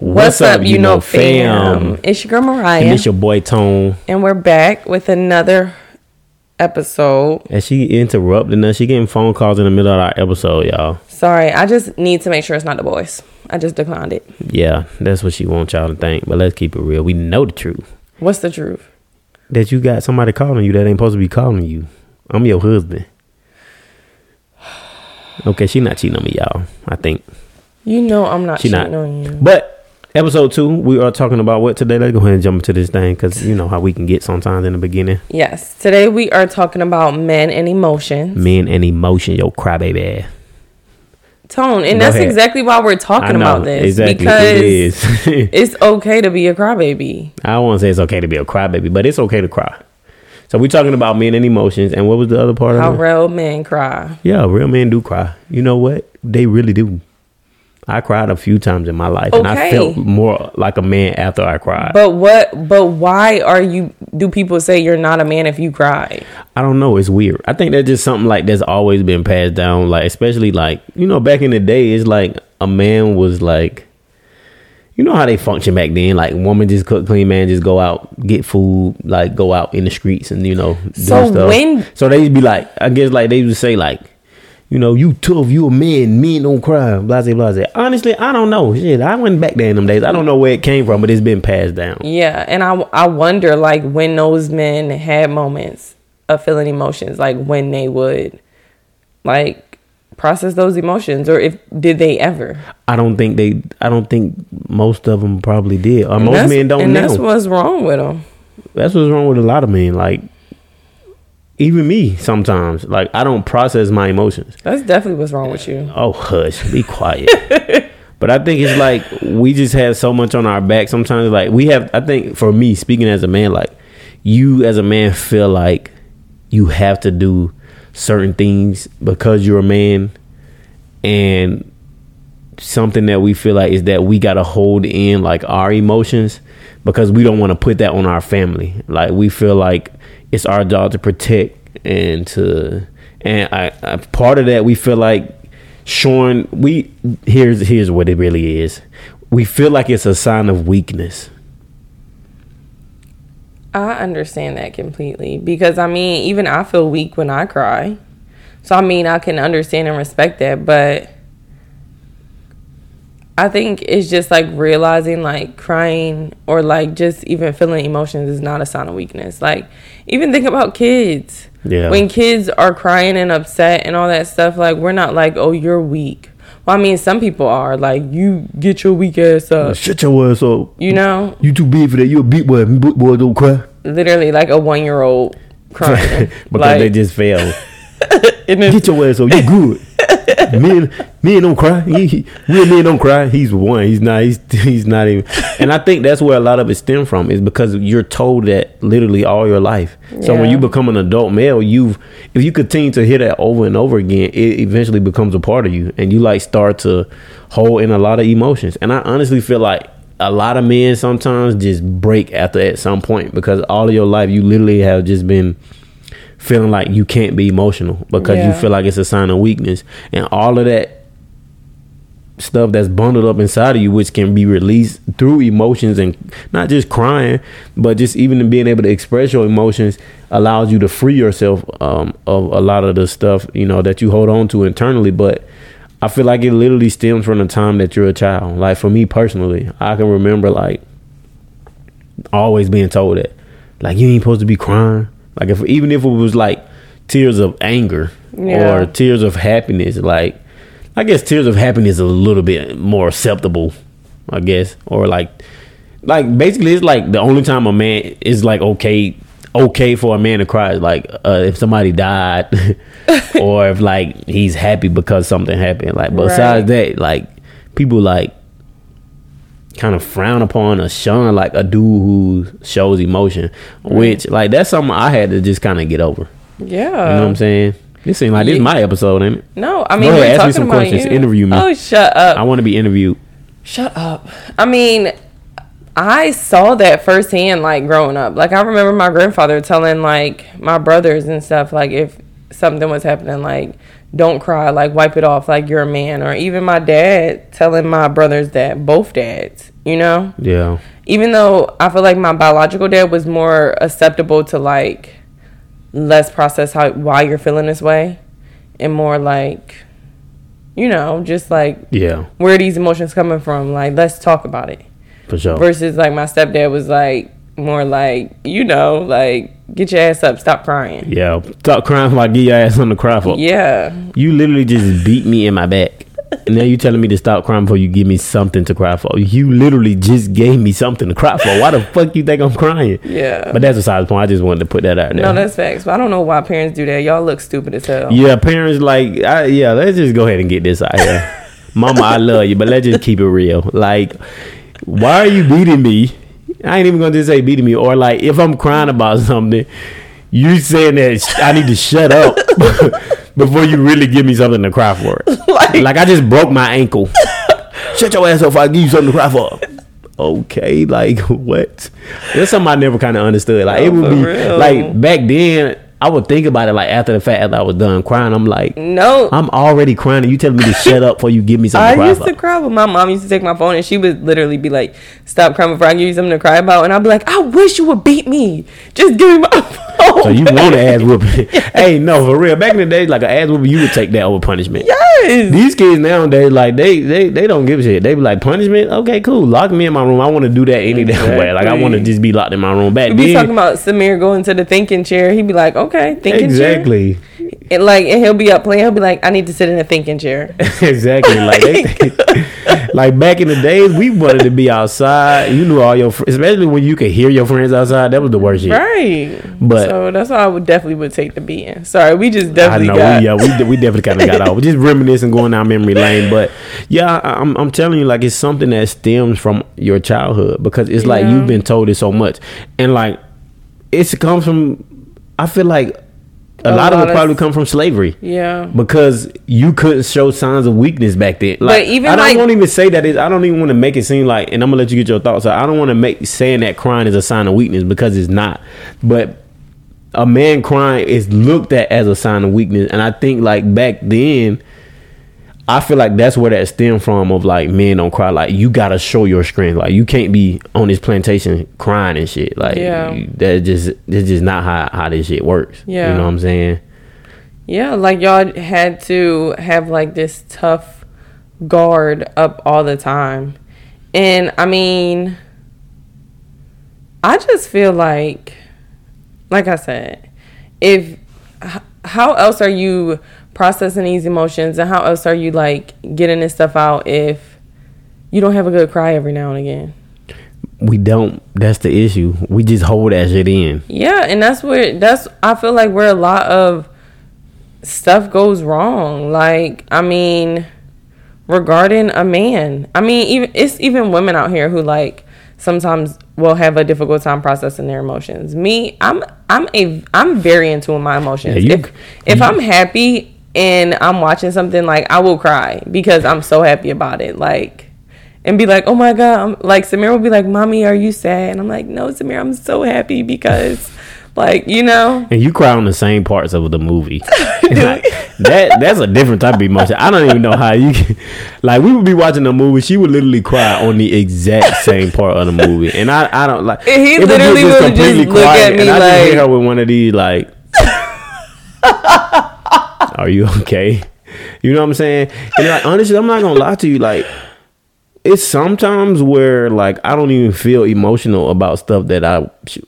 What's, up, you know, fam? It's your girl Mariah, And it's your boy Tone. and we're back with another episode. And she interrupting us. She getting phone calls in the middle of our episode, y'all. Sorry, I just need to make sure it's not the boys. I just declined it. Yeah, that's what she wants y'all to think. But let's keep it real. We know the truth. What's the truth? That you got somebody calling you that ain't supposed to be calling you. I'm your husband. Okay, she not cheating on me, y'all. I think. You know I'm not She cheating not. on you. But episode two, we are talking about what today? Let's go ahead and jump into this thing because you know how we can get sometimes in the beginning. Yes, today we are talking about men and emotions. Men and emotion, yo crybaby. Tone, and Go that's ahead. exactly why we're talking know, about this exactly. because it is. it's okay to be a crybaby. I don't want to say it's okay to be a crybaby, but it's okay to cry. So we're talking about men and emotions, and what was the other part How of it? How real men cry. Yeah, real men do cry. You know what? They really do. I cried a few times in my life, and I felt more like a man after I cried. But what? But why are you? Do people say you're not a man if you cry? I don't know. It's weird. I think that's just something like that's always been passed down. Like especially like you know back in the day, it's like a man was like, you know how they function back then. Like woman just cook, clean, man just go out get food, like go out in the streets and you know do So stuff. when- so they would be like, I guess like they would say like. You know, you tough, you a man, men don't cry, blah, blah, blah. Honestly, I don't know. Shit, I went back there in them days. I don't know where it came from, but it's been passed down. Yeah, and I I wonder like when those men had moments of feeling emotions, like when they would like process those emotions, or if did they ever? I don't think they, I don't think most of them probably did. Or And most men don't and know. that's what's wrong with them. That's what's wrong with a lot of men. Like, even me sometimes. Like, I don't process my emotions. That's definitely what's wrong with you. Oh, hush, be quiet. but I think it's like we just have so much on our back. Sometimes, like we have. I think for me, speaking as a man, like you as a man feel like you have to do certain things because you're a man, and something that we feel like is that we got to hold in like our emotions because we don't want to put that on our family. Like we feel like it's our job to protect and to and I, I part of that we feel like showing we here's here's what it really is. We feel like it's a sign of weakness. I understand that completely because I mean, even I feel weak when I cry. So I mean, I can understand and respect that, but I think it's just like realizing like crying or like just even feeling emotions is not a sign of weakness. Like even think about kids. Yeah. When kids are crying and upset and all that stuff, like we're not like, "Oh, you're weak." Well, I mean, some people are like, "You get your weak ass up." Shut your ass up. You know, You too big for that. You a big boy. Big boy don't cry. literally like a 1-year-old crying. because like, they just fail. and it's- Get your ass up. You good. Men, men don't cry. He, real men don't cry. He's one. He's not. He's he's not even. And I think that's where a lot of it stem from is because you're told that literally all your life. So when you become an adult male, you've if you continue to hear that over and over again, it eventually becomes a part of you, and you like start to hold in a lot of emotions. And I honestly feel like. A lot of men sometimes just break after at some point because all of your life you literally have just been feeling like you can't be emotional because you feel like it's a sign of weakness. And all of that stuff that's bundled up inside of you which can be released through emotions and not just crying but just even being able to express your emotions allows you to free yourself um, of a lot of the stuff you know that you hold on to internally. But i feel like it literally stems from the time that you're a child. Like for me personally i can remember like always being told that like you ain't supposed to be crying like if even if it was like tears of anger Yeah. or tears of happiness like i guess tears of happiness is a little bit more acceptable i guess. Or like like basically it's like the only time a man is like okay okay for a man to cry is like uh, if somebody died or if like he's happy because something happened. Like besides that like people like kind of frown upon or shun like a dude who shows emotion which like that's something i had to just kind of get over yeah. you know what i'm saying this seems like this is my episode ain't it No, I Go mean, ahead, we're ask me some about questions. you. Interview me. Oh, shut up. i want to be interviewed Shut up. I mean, I saw that firsthand, like growing up. Like, I remember my grandfather telling, like, my brothers and stuff, like, if something was happening, like, don't cry, like wipe it off, like you're a man. Or even my dad telling my brothers that, both dads, you know? Yeah. Even though I feel like my biological dad was more acceptable to like less process how why you're feeling this way and more like you know, just like Yeah. where are these emotions coming from? Like let's talk about it. For sure. Versus like my stepdad was like more like, you know, like get your ass up, stop crying. yeah. Stop crying like get your ass on the cry for. Yeah. You literally just beat me in my back. And now you telling me to stop crying before you give me something to cry for. You literally just gave me something to cry for. Why the fuck you think I'm crying? Yeah. But that's besides the point. I just wanted to put that out there. no, that's facts. But I don't know why parents do that. Y'all look stupid as hell. yeah, parents like, I, yeah. Let's just go ahead and get this out here. Mama, I love you, but let's just keep it real. Like, why are you beating me? I ain't even gonna just say beating me, or like if I'm crying about something, you saying that sh- I need to shut up before you really give me something to cry for. Like- like I just broke my ankle. Shut your ass up! If I give you something to cry for. Okay, like what? That's something I never kind of understood. Like it would be real. like back then. I would think about it like after the fact, after I was done crying. I'm like, No. I'm already crying, and you telling me to shut up before you give me something I to cry used for. to cry when my mom used to take my phone and she would literally be like, Stop crying before I give you something to cry about and I'd be like, I wish you would beat me. Just give me my So you want an ass whooping? hey, no, for real. Back in the day, like an ass whooping, you would take that over punishment. Yes. These kids nowadays, like they, they, they don't give a shit. They be like punishment. Okay, cool. Lock me in my room. I want to do that any damn way. Like I want to just be locked in my room. Back We be then, talking about Samir going to the thinking chair. He'd be like, Okay, thinking chair. exactly, And like and he'll be up playing, he'll be like, I need to sit in a thinking chair. exactly. Like they, like back in the days, we wanted to be outside. You knew all your, fr- especially when you could hear your friends outside. That was the worst shit. right. But- so that's why I would definitely would take the beating. Sorry, we just definitely. I know, got we, yeah, we, we definitely kind of got off. Just reminiscing, going down memory lane. But yeah, I, I'm, I'm telling you, like it's something that stems from your childhood because it's like you've been told it so much, and like it comes from. I feel like a, A lot, of lot it of- probably come from slavery. Yeah. Because you couldn't show signs of weakness back then. Like, even I don't like- want to even say that. It, I don't even want to make it seem like, and I'm gonna let you get your thoughts. I don't want to make saying that crying is a sign of weakness because it's not. But a man crying is looked at as a sign of weakness, and I think like back then, I feel like that's where that stem from. Of like men don't cry. Like you gotta show your strength. Like you can't be on this plantation crying and shit. Like Yeah. that just that's just not how how this shit works. Yeah. you know what I'm saying. Yeah, like y'all had to have like this tough guard up all the time. And I mean, I just feel like, like I said, if, how else are you processing these emotions and how else are you like getting this stuff out if you don't have a good cry every now and again? we don't that's the issue we just hold that shit in Yeah, and that's where that's I feel like where a lot of stuff goes wrong. Like, I mean, regarding a man. I mean, even it's even women out here who like sometimes will have a difficult time processing their emotions. Me, I'm I'm a I'm very into my emotions. Yeah, you- if if you- I'm happy and I'm watching something like I will cry because I'm so happy about it. Like and be like, oh my god, I'm, like Samir will be like, mommy, are you sad? And I'm like, no, Samir, I'm so happy because, like, you know, and you cry on the same parts of the movie Like, that that's a different type of emotion i don't even know how you can, like we would be watching a movie she would literally cry on the exact same part of the movie and i i don't like And he would literally would just completely look at me and i just like- her with one of these like are you okay you know what i'm saying and like honestly i'm not gonna lie to you like it's sometimes where like I don't even feel emotional about stuff that I should,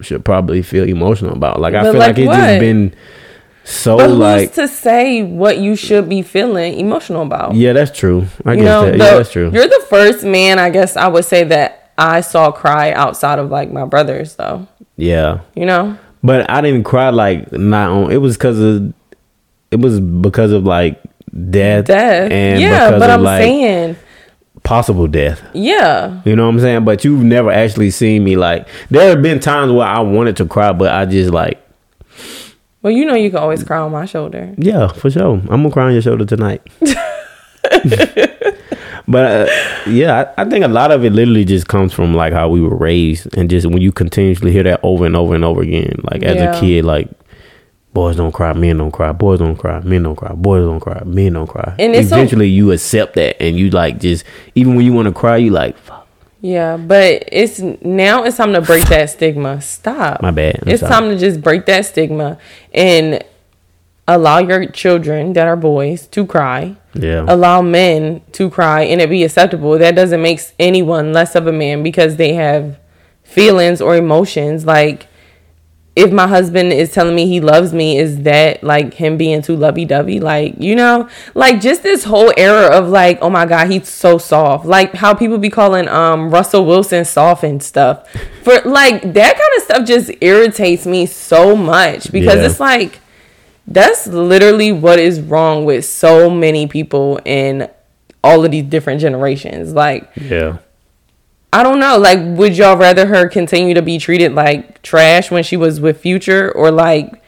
should probably feel emotional about. Like I But feel like like what? just been so but like to say what you should be feeling emotional about? yeah, that's true. I you guess know, that. the- yeah, that's true. You're the first man, I guess I would say that I saw cry outside of like my brothers, though. Yeah, You know, but I didn't cry like not on. It was because of it was because of like death, death. and yeah, but I'm like saying, possible death. yeah, You know what I'm saying? But you've never actually seen me like. There have been times where I wanted to cry, but I just like well, you know, you can always cry on my shoulder. Yeah, for sure. I'm gonna cry on your shoulder tonight. but uh, yeah, I, I think a lot of it literally just comes from like how we were raised, and just when you continuously hear that over and over and over again, like as Yeah. a kid, like boys don't cry, men don't cry, boys don't cry, men don't cry, boys don't cry, men don't cry. And it's so- eventually you accept that and you like just even when you want to cry, you like fuck. Yeah, but it's now it's time to break that stigma. Stop. My bad. I'm it's sorry. time to just break that stigma and allow your children that are boys to cry. Yeah. Allow men to cry and it be acceptable. That doesn't make anyone less of a man because they have feelings or emotions. Like if my husband is telling me he loves me, is that like him being too lovey dovey? Like, you know, like just this whole era of like, oh my God, he's so soft. Like how people be calling um Russell Wilson soft and stuff. For like that kind of stuff just irritates me so much because Yeah. it's like that's literally what is wrong with so many people in all of these different generations. Like yeah. I don't know. Like, would y'all rather her continue to be treated like trash when she was with Future, or like,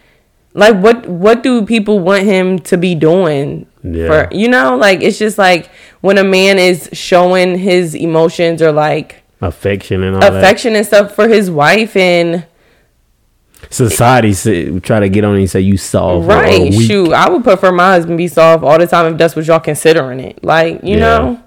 like what what do people want him to be doing? Yeah. For you know, like it's just like when a man is showing his emotions or like Affection and all that. affection and stuff for his wife and Society say, try to get on and say you soft right. Shoot, I would prefer my husband be soft all the time if that's what y'all considering it. Like you Yeah. know.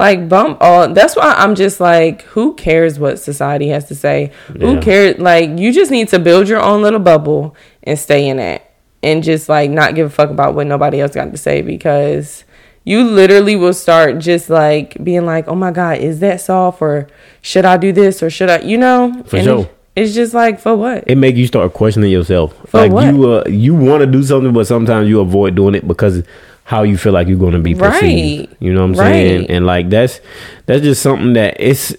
Like bump all that's why I'm just like who cares what society has to say? Yeah. Who cares like you just need to build your own little bubble and stay in it and just like not give a fuck about what nobody else got to say because you literally will start just like being like, "Oh my god, is that soft or should I do this or should I, you know?" For And sure. It's just like for what? it make you start questioning yourself. For like what? you uh, you want to do something, but sometimes you avoid doing it because how you feel like you're going to be perceived. Right. You know what I'm Right. saying? And like that's that's just something that it's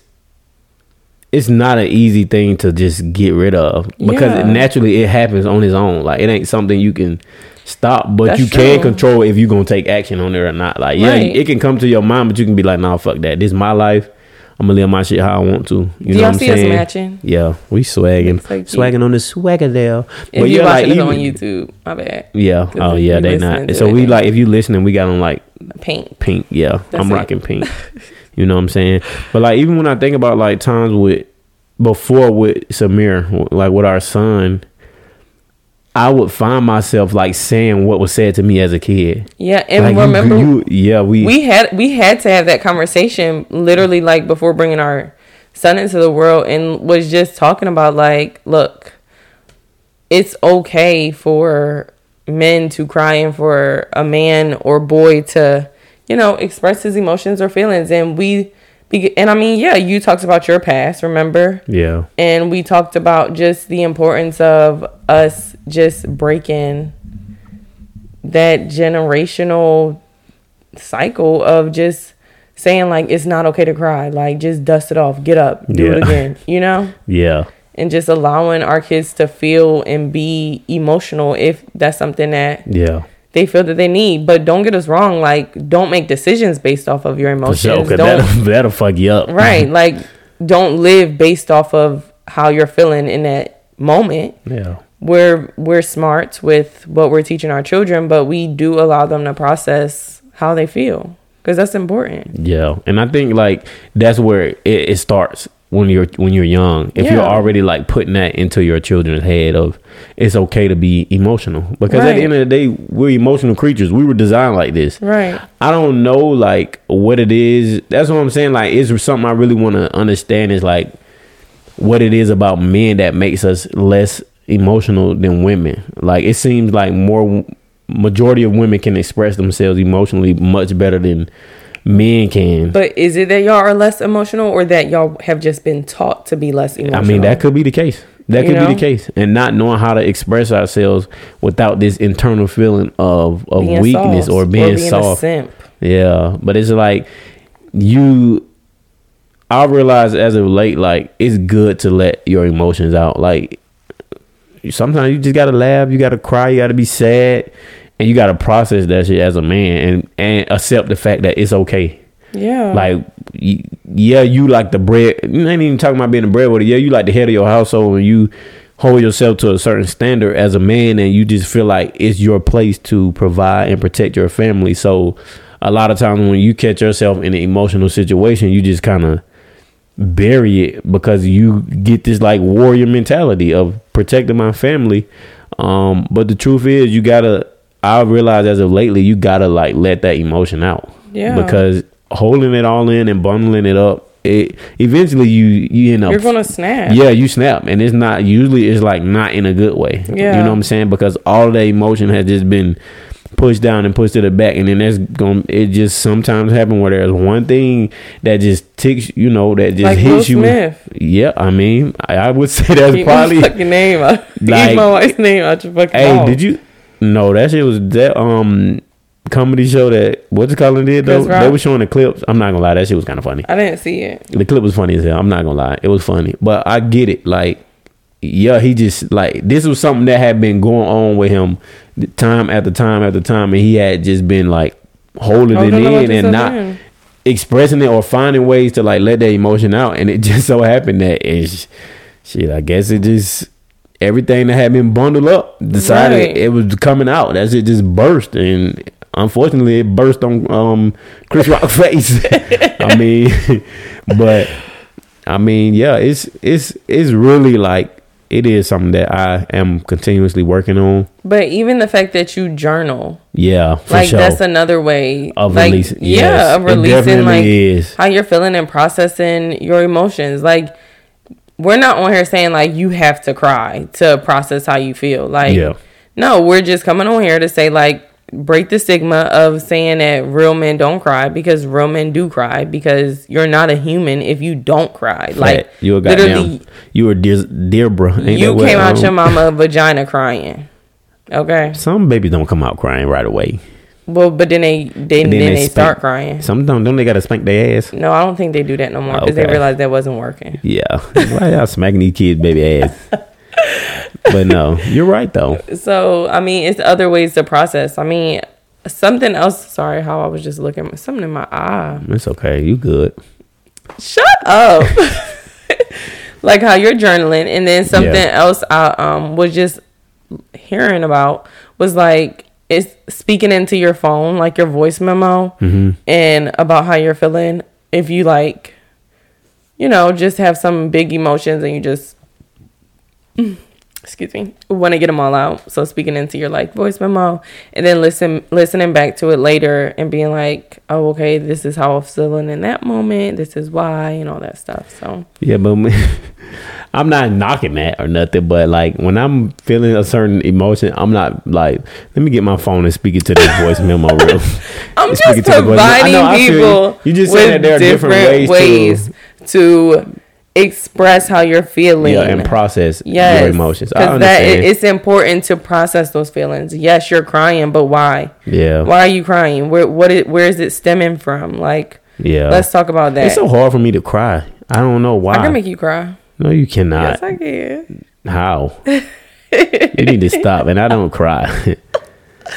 it's not an easy thing to just get rid of because Yeah. naturally it happens on its own. Like it ain't something you can stop, but That's you can true. control if you're gonna take action on it or not. Like yeah, Right. it can come to your mind, but you can be like, nah, fuck that. This is my life. I'm gonna live my shit how I want to. You Do know y'all what I'm see us saying? matching? Yeah, we swagging, like, swagging on the swagger there. If you yeah, watching like, this on YouTube, my bad. Yeah. Oh yeah, they not. So it, we like if you listening, we got on like pink, pink. Yeah, That's I'm it. rocking pink. you know what I'm saying? But like even when I think about like times with before with Samir, like with our son, I would find myself like saying what was said to me as a kid. Yeah, and Like, remember you, yeah, we, we had we had to have that conversation literally like before bringing our son into the world and was just talking about like look it's okay for men to cry and for a man or boy to you know express his emotions or feelings. And we be- and i mean yeah you talked about your past remember? Yeah, and we talked about just the importance of us just breaking that generational cycle of just saying like it's not okay to cry. Like just dust it off. Get up. Do it again. You know? Yeah, and just allowing our kids to feel and be emotional if that's something that yeah. they feel that they need. But don't get us wrong. Like don't make decisions based off of your emotions. sure, don't that'll, that'll fuck you up. right. Like don't live based off of how you're feeling in that moment. Yeah. We're we're smart with what we're teaching our children but we do allow them to process how they feel because that's important Yeah, and I think like that's where it, it starts when you're when you're young. If you're already like putting that into your children's head of it's okay to be emotional because at the end of the day we're emotional creatures. We were designed like this. right I don't know like what it is. That's what I'm saying. Like it's something I really want to understand is like what it is about men that makes us less emotional than women. Like it seems like more majority of women can express themselves emotionally much better than men can. but is it that y'all are less emotional or that y'all have just been taught to be less emotional I mean, that could be the case. That You could be the case, and not knowing how to express ourselves without this internal feeling of of Being weakness soft or being a soft. simp. Yeah, but it's like you. I realize as of late, like it's good to let your emotions out. Like sometimes you just gotta laugh, you gotta cry, you gotta be sad, and you gotta process that shit as a man and and accept the fact that it's okay. yeah Like, yeah, you like the bread. You ain't even talking about being the breadwinner. Yeah, you like the head of your household, and you hold yourself to a certain standard as a man, and you just feel like it's your place to provide and protect your family. So, a lot of times when you catch yourself in an emotional situation, you just kind of bury it because you get this like warrior mentality of protecting my family. Um, but the truth is, you gotta. I realize as of lately, you gotta like let that emotion out. Yeah. Because holding it all in and bundling it up, it eventually you you end up You're gonna snap. yeah, you snap, and it's not usually it's like not in a good way. Yeah. you know what I'm saying? Because all that emotion has just been pushed down and push to the back, and then there's going to it just sometimes happen where there's one thing that just ticks, you know, that just Like hits Will you. Smith. Yeah, I mean, I, I would say that's Keep probably. my fucking name out. Like- my wife's name out your fucking Hey, mouth. did you? No, that shit was that um comedy show that what's it called did though. They were showing the clips. I'm not gonna lie, that shit was kind of funny. I didn't see it. The clip was funny as hell. I'm not gonna lie, it was funny. But I get it. Like, yeah, he just like this was something that had been going on with him time after time after time, and he had just been like holding Oh, it in and not then. expressing it or finding ways to like let that emotion out. And it just so happened that it's shit. I guess it just everything that had been bundled up decided Right. it was coming out. As it just burst and. Unfortunately, it burst on um, Chris Rock's face. I mean, but I mean, yeah, it's it's it's really like it is something that I am continuously working on. But even the fact that you journal, Yeah, for like sure. that's another way of like, releasing. Yeah, yes, of releasing like is. how you're feeling and processing your emotions. Like we're not on here saying like you have to cry to process how you feel. Like Yeah. no, we're just coming on here to say like break the stigma of saying that real men don't cry because real men do cry because you're not a human if you don't cry. Like you a goddamn, you were dear, dear bro. Ain't you came out um, your mama vagina crying. Okay. Some babies don't come out crying right away. Well, but then they they then, they they, spank- start crying. Some don't. Don't they gotta spank their ass? No, I don't think they do that no more because they Okay. realized that wasn't working. Yeah. Why y'all smacking these kids' baby ass? but no, you're right though. So I mean, it's other ways to process. I mean, something else. Sorry, how I was just looking. Something in my eye. It's okay. You good? Shut up. like how you're journaling, and then something Yeah. else I um was just hearing about was like it's speaking into your phone, like your voice memo, and about how you're feeling. If you like, you know, just have some big emotions and you just excuse me want to get them all out so speaking into your like voice memo and then listen listening back to it later and being like oh okay this is how i'm feeling in that moment this is why and all that stuff so Yeah, but I'm not knocking that or nothing. But like when I'm feeling a certain emotion, I'm not like, let me get my phone and speak it to this voice memo real. i'm just to the voice memo. I providing you. people You just said that there are different ways to- to express how you're feeling yeah, and process yes your emotions. Because that understand. it's important to process those feelings yes you're crying but why yeah, why are you crying where what? Where is it stemming from like yeah. let's talk about that it's so hard for me to cry. I don't know why. i can make you cry no, you cannot. yes i can How? you need to stop. And I don't cry.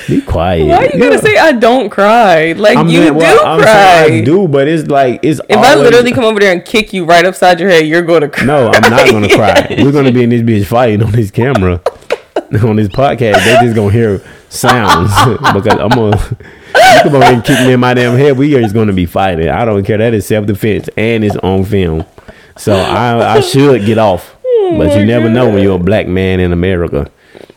Be quiet. Why are you gotta say I don't cry? Like I'm you not- do well, cry. I do, but it's like it's. If I literally come over there and kick you right upside your head, you're gonna cry. No, I'm not gonna cry. We're gonna be in this bitch fighting on this camera, on this podcast. They just gonna hear sounds because I'm gonna. You come over and kick me in my damn head. We are just gonna be fighting. I don't care. That is self defense and it's on film. So I I should get off, but you oh never know when you're a black man in America.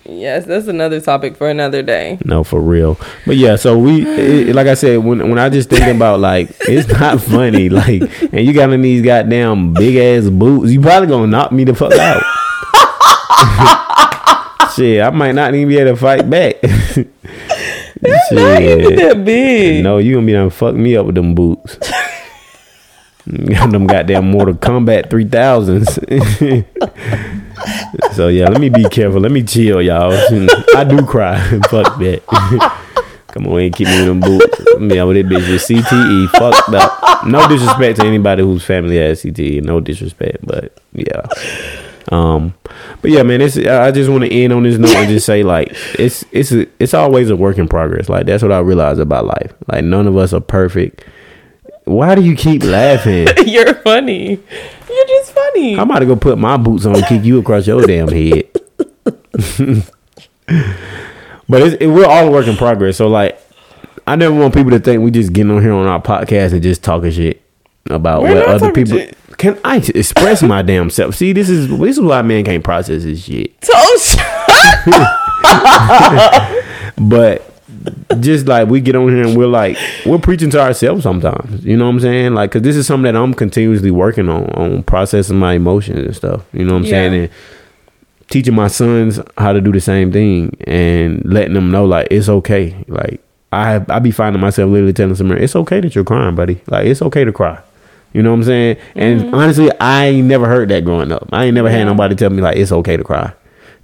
Yes, that's another topic for another day. No, for real. But yeah, so we, it, like I said, when when I just think about like, it's not funny. Like, and you got in these goddamn big ass boots, you probably gonna knock me the fuck out. Shit, I might not even be able to fight back. Not even that big. No, you gonna be done fuck me up with them boots. Got them goddamn Mortal Kombat 3000s. So yeah, let me be careful. Let me chill, y'all. I do cry. fuck that. Come on, ain't keep me with them boots. Me over this bitch with CTE. Fucked up. No disrespect to anybody whose family has CTE. No disrespect, but yeah. Um, but yeah, man, it's I just want to end on this note and just say like it's it's it's always a work in progress. Like that's what I realize about life. Like none of us are perfect. Why do you keep laughing? You're funny. You're just funny. I'm about to go put my boots on and kick you across your damn head. but it's, it, we're all a work in progress. So like, I never want people to think we just getting on here on our podcast and just talking shit about We're what other people. shit. Can I express my damn self? See, this is this is why man can't process this shit. so shut but just like we get on here and we're like we're preaching to ourselves sometimes. You know what I'm saying? Like, cause this is something that I'm continuously working on on processing my emotions and stuff. You know what I'm Yeah. saying? And teaching my sons how to do the same thing and letting them know like it's okay. Like I I be finding myself literally telling Samir, it's okay that you're crying, buddy. Like it's okay to cry. You know what I'm saying? And honestly, I ain't never heard that growing up. I ain't never had Mm-hmm. Nobody tell me like it's okay to cry.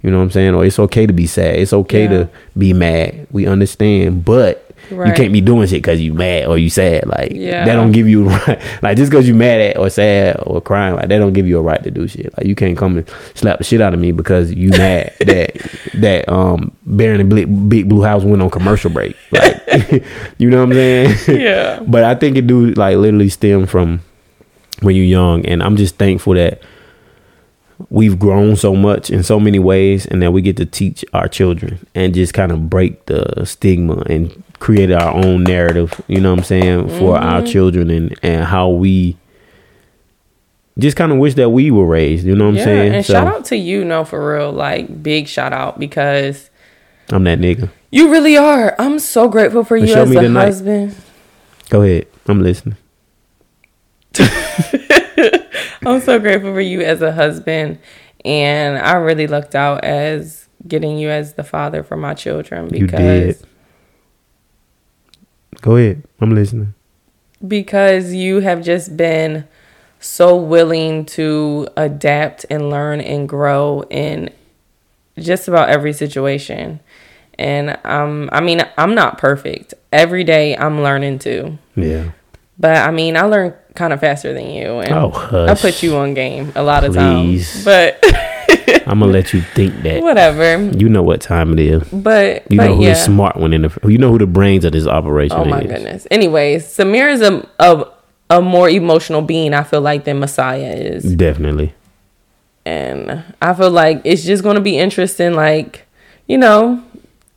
You know what I'm saying? Or it's okay to be sad. It's okay Yeah. to be mad. We understand, but you can't be doing shit because you mad or you sad. Like Yeah. that don't give you right. Like just because you mad at or sad or crying, like that don't give you a right to do shit. Like you can't come and slap the shit out of me because you mad that that um Bear in the Big, Big Blue House went on commercial break. Like you know what I'm saying? Yeah. but I think it do like literally stem from when you're young, and I'm just thankful that we've grown so much in so many ways, and that we get to teach our children and just kind of break the stigma and create our own narrative. You know what I'm saying for mm-hmm. our children and and how we just kind of wish that we were raised. You know what I'm saying? and shout out to you, no, for real, like big shout out because I'm that nigga. you really are. I'm so grateful for you as a husband. Go ahead. I'm listening. I'm so grateful for you as a husband, and I really looked out as getting you as the father for my children You because did. Go ahead. I'm listening. because you have just been so willing to adapt and learn and grow in just about every situation. And um I mean I'm not perfect. Every day I'm learning too. Yeah. But I mean I learn kind of faster than you and Oh, I put you on game a lot of times. But I'm gonna let you think that. whatever. You know what time it is. But You but know who yeah. the smart one in the. You know who the brains of this operation Oh my is. goodness. Anyways, Samir is a, a a more emotional being I feel like than Messiah is. Definitely. and I feel like it's just going to be interesting, like you know,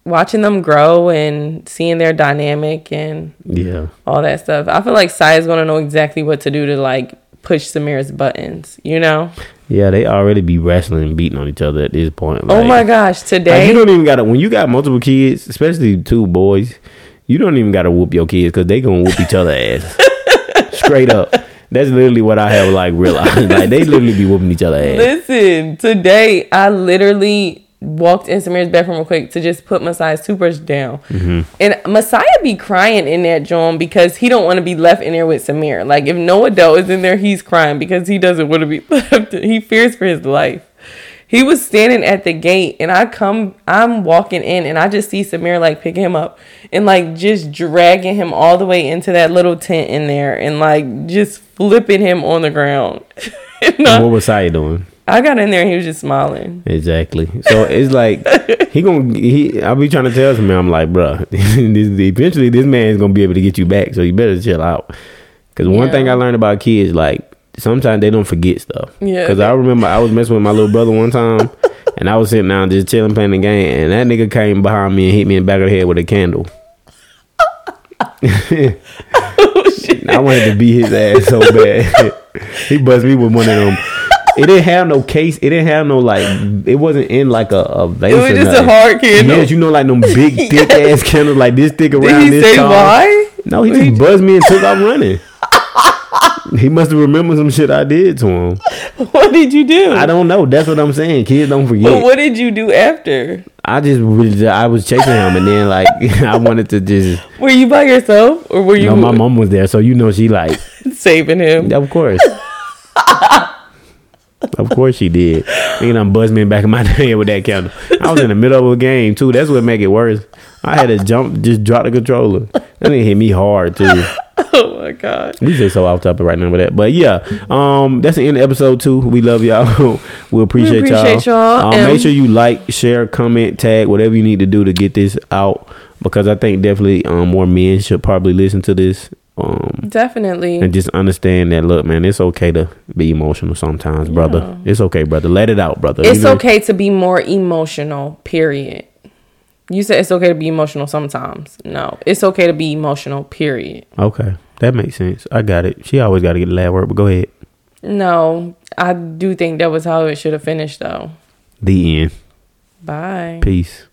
watching them grow and seeing their dynamic and Yeah. all that stuff. I feel like Sai is going to know exactly what to do to like push Samir's buttons. You know? Yeah. They already be wrestling and beating on each other at this point. oh my gosh! Like, Today, you don't even gotta when you got multiple kids, especially two boys. You don't even gotta whoop your kids because they gonna whoop each other ass. Straight up. That's literally what I have like realized. like they literally be whooping each other ass. listen. Today, I literally walked in Samir's bedroom real quick to just put Messiah's toothbrush down, Mm-hmm. and Messiah be crying in that joint because he don't want to be left in there with Samir. Like if no adult is in there, he's crying because he doesn't want to be left. He fears for his life. He was standing at the gate, and I come, I'm walking in, and I just see Samir like picking him up and like just dragging him all the way into that little tent in there, and like just flipping him on the ground. And What was Saya doing? I got in there and he was just smiling. Exactly. So it's like he gonna he. I'll be trying to tell him, I'm like, bruh, this, eventually this man is gonna be able to get you back. So you better chill out. Because one Yeah. thing I learned about kids, like sometimes they don't forget stuff. Yeah. Because I remember I was messing with my little brother one time, and I was sitting down just chilling playing the game, and that nigga came behind me and hit me in the back of the head with a candle. oh, I wanted to beat his ass so bad. he buzzed me with one of them. It didn't have no case. It didn't have no like. It wasn't in like a, a vase. It was just a hard candle. Yes, you know, like them big thick ass candles, like this thick around Did he this say tall. why? No, he just buzzed me and took off running. he must have remembered some shit I did to him. What did you do? I don't know. That's what I'm saying. Kids don't But forget. what did you do after? I just I was chasing him, and then like I wanted to just. Were you by yourself or were You No, my mom was there, so you know she like, saving him? of course. Of course she did. Know, buzzed me back in my head with that candle. I was in the middle of a game too. That's what make it worse. I had to jump, just drop the controller. That thing hit me hard too. Oh my god. We just so off topic right now with that. But yeah, um, that's the end of episode two. We love y'all. we appreciate, appreciate y'all. y'all, Um, and- make sure you like, share, comment, tag, whatever you need to do to get this out. Because I think definitely um, more men should probably listen to this. Um, Definitely. and just understand that look, man, it's okay to be emotional sometimes, brother. It's okay, brother. Let it out, brother. It's You know- okay to be more emotional, period. You said it's okay to be emotional sometimes. No, it's okay to be emotional, period. Okay. That makes sense. I got it. She always got to get the lab work, but go ahead. No, I do think that was how it should have finished, though. The end. Bye. Peace.